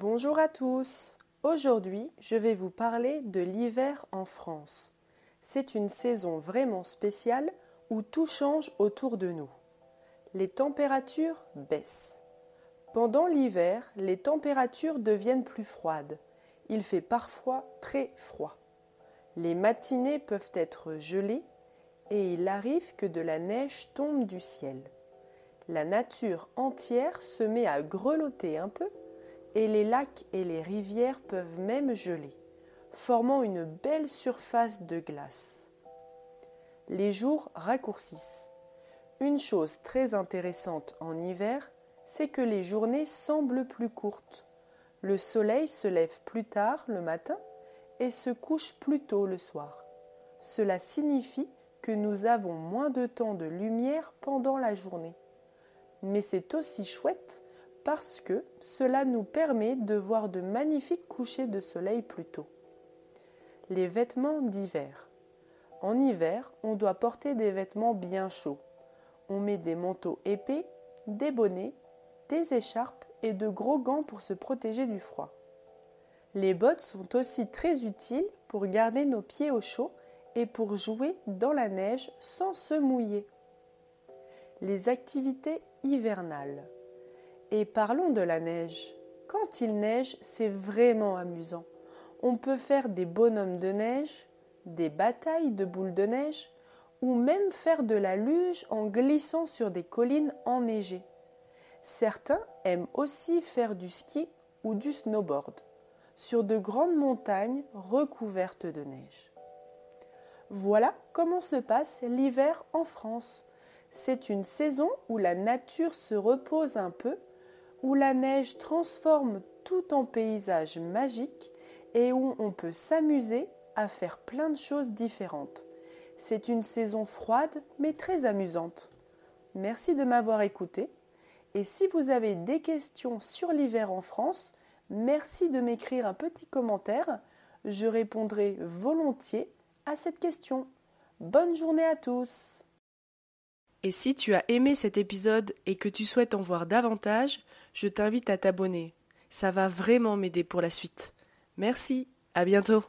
Bonjour à tous. Aujourd'hui, je vais vous parler de l'hiver en France. C'est une saison vraiment spéciale où tout change autour de nous. Les températures baissent. Pendant l'hiver, les températures deviennent plus froides. Il fait parfois très froid. Les matinées peuvent être gelées et il arrive que de la neige tombe du ciel. La nature entière se met à grelotter un peu et les lacs et les rivières peuvent même geler, formant une belle surface de glace. Les jours raccourcissent. Une chose très intéressante en hiver, c'est que les journées semblent plus courtes. Le soleil se lève plus tard le matin et se couche plus tôt le soir. Cela signifie que nous avons moins de temps de lumière pendant la journée. Mais c'est aussi chouette parce que cela nous permet de voir de magnifiques couchers de soleil plus tôt. Les vêtements d'hiver. En hiver, on doit porter des vêtements bien chauds. On met des manteaux épais, des bonnets, des écharpes et de gros gants pour se protéger du froid. Les bottes sont aussi très utiles pour garder nos pieds au chaud et pour jouer dans la neige sans se mouiller. Les activités hivernales. Et parlons de la neige. Quand il neige, c'est vraiment amusant. On peut faire des bonhommes de neige, des batailles de boules de neige, ou même faire de la luge en glissant sur des collines enneigées. Certains aiment aussi faire du ski ou du snowboard sur de grandes montagnes recouvertes de neige. Voilà comment se passe l'hiver en France. C'est une saison où la nature se repose un peu, où la neige transforme tout en paysage magique et où on peut s'amuser à faire plein de choses différentes. C'est une saison froide mais très amusante. Merci de m'avoir écouté. Et si vous avez des questions sur l'hiver en France, merci de m'écrire un petit commentaire. Je répondrai volontiers à cette question. Bonne journée à tous. Et si tu as aimé cet épisode et que tu souhaites en voir davantage, je t'invite à t'abonner. Ça va vraiment m'aider pour la suite. Merci, à bientôt.